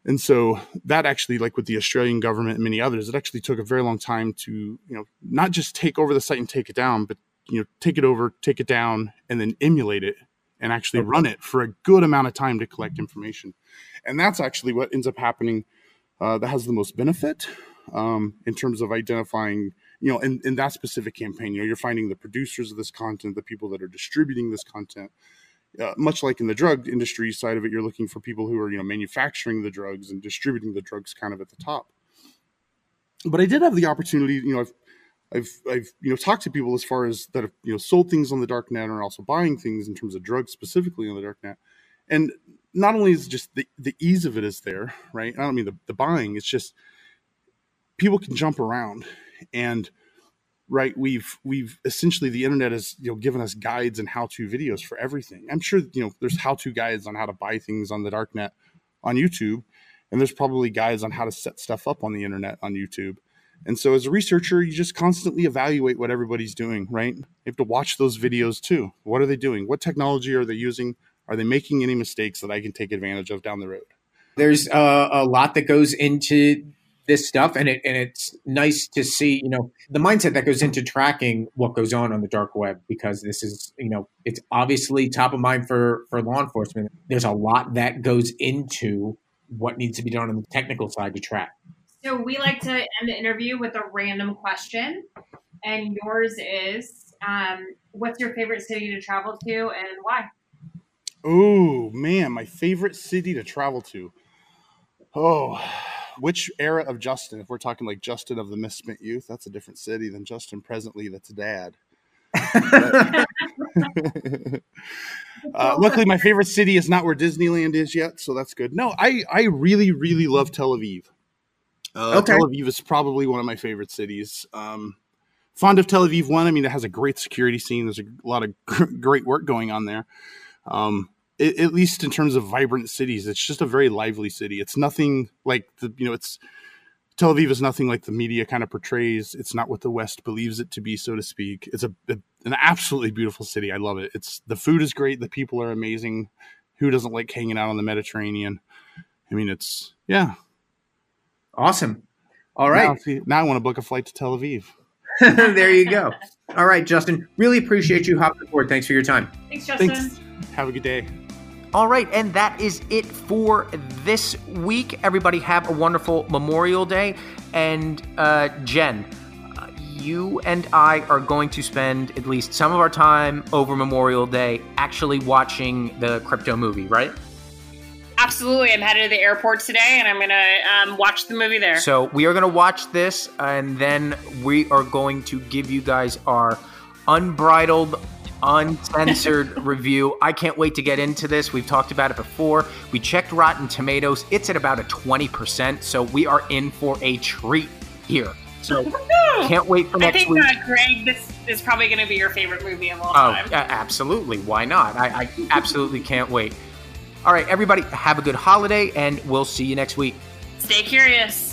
And so that actually, like with the Australian government and many others, it actually took a very long time to, you know, not just take over the site and take it down, but you know, take it over, take it down, and then emulate it and actually run it for a good amount of time to collect information. And that's actually what ends up happening. Uh, that has the most benefit um, in terms of identifying, you know, in, in that specific campaign. You know, you're finding the producers of this content, the people that are distributing this content, uh, much like in the drug industry side of it, you're looking for people who are you know manufacturing the drugs and distributing the drugs kind of at the top. But I did have the opportunity, you know, I've I've I've you know talked to people as far as that have you know sold things on the dark net or also buying things in terms of drugs specifically on the dark net, and not only is just the, the ease of it is there, right? I don't mean the, the buying, it's just people can jump around and right we've we've essentially the internet has you know given us guides and how to videos for everything. I'm sure you know there's how to guides on how to buy things on the dark net on youtube and there's probably guides on how to set stuff up on the internet on youtube. And so as a researcher you just constantly evaluate what everybody's doing right? You have to watch those videos too. What are they doing? What technology are they using? Are they making any mistakes that i can take advantage of down the road? There's uh, a lot that goes into this stuff and it and it's nice to see you know the mindset that goes into tracking what goes on on the dark web because this is you know it's obviously top of mind for for law enforcement. There's a lot that goes into what needs to be done on the technical side to track. So we like to end the interview with a random question and yours is um, what's your favorite city to travel to and why? Oh man my favorite city to travel to. Oh which era of Justin? If we're talking like Justin of the Misspent Youth, that's a different city than Justin presently. That's dad. [laughs] uh, luckily, my favorite city is not where Disneyland is yet, so that's good. No, I I really really love Tel Aviv. Uh, okay. Tel Aviv is probably one of my favorite cities. Um, fond of Tel Aviv. One, I mean, it has a great security scene. There's a lot of [laughs] great work going on there. Um, it, at least in terms of vibrant cities, it's just a very lively city. It's nothing like the you know it's Tel Aviv is nothing like the media kind of portrays. It's not what the West believes it to be, so to speak. It's a, a, an absolutely beautiful city. I love it. It's the food is great. The people are amazing. Who doesn't like hanging out on the Mediterranean? I mean, it's yeah, awesome. All right, now, see, now I want to book a flight to Tel Aviv. [laughs] there you go. All right, Justin. Really appreciate you hopping aboard. Thanks for your time. Thanks, Justin. Thanks. Have a good day. All right, and that is it for this week. Everybody have a wonderful Memorial Day. And uh, Jen, uh, you and I are going to spend at least some of our time over Memorial Day actually watching the crypto movie, right? absolutely. I'm headed to the airport today, and I'm gonna um, watch the movie there. So we are going to watch this, and then we are going to give you guys our unbridled, uncensored [laughs] review. I can't wait to get into this. We've talked about it before. We checked Rotten Tomatoes; it's at about a twenty percent. So we are in for a treat here. So [laughs] can't wait for next week. I think, uh, Greg, this is probably going to be your favorite movie of all Oh, time. yeah, absolutely. Why not? I, I absolutely can't wait. All right, everybody, have a good holiday, and we'll see you next week. Stay curious.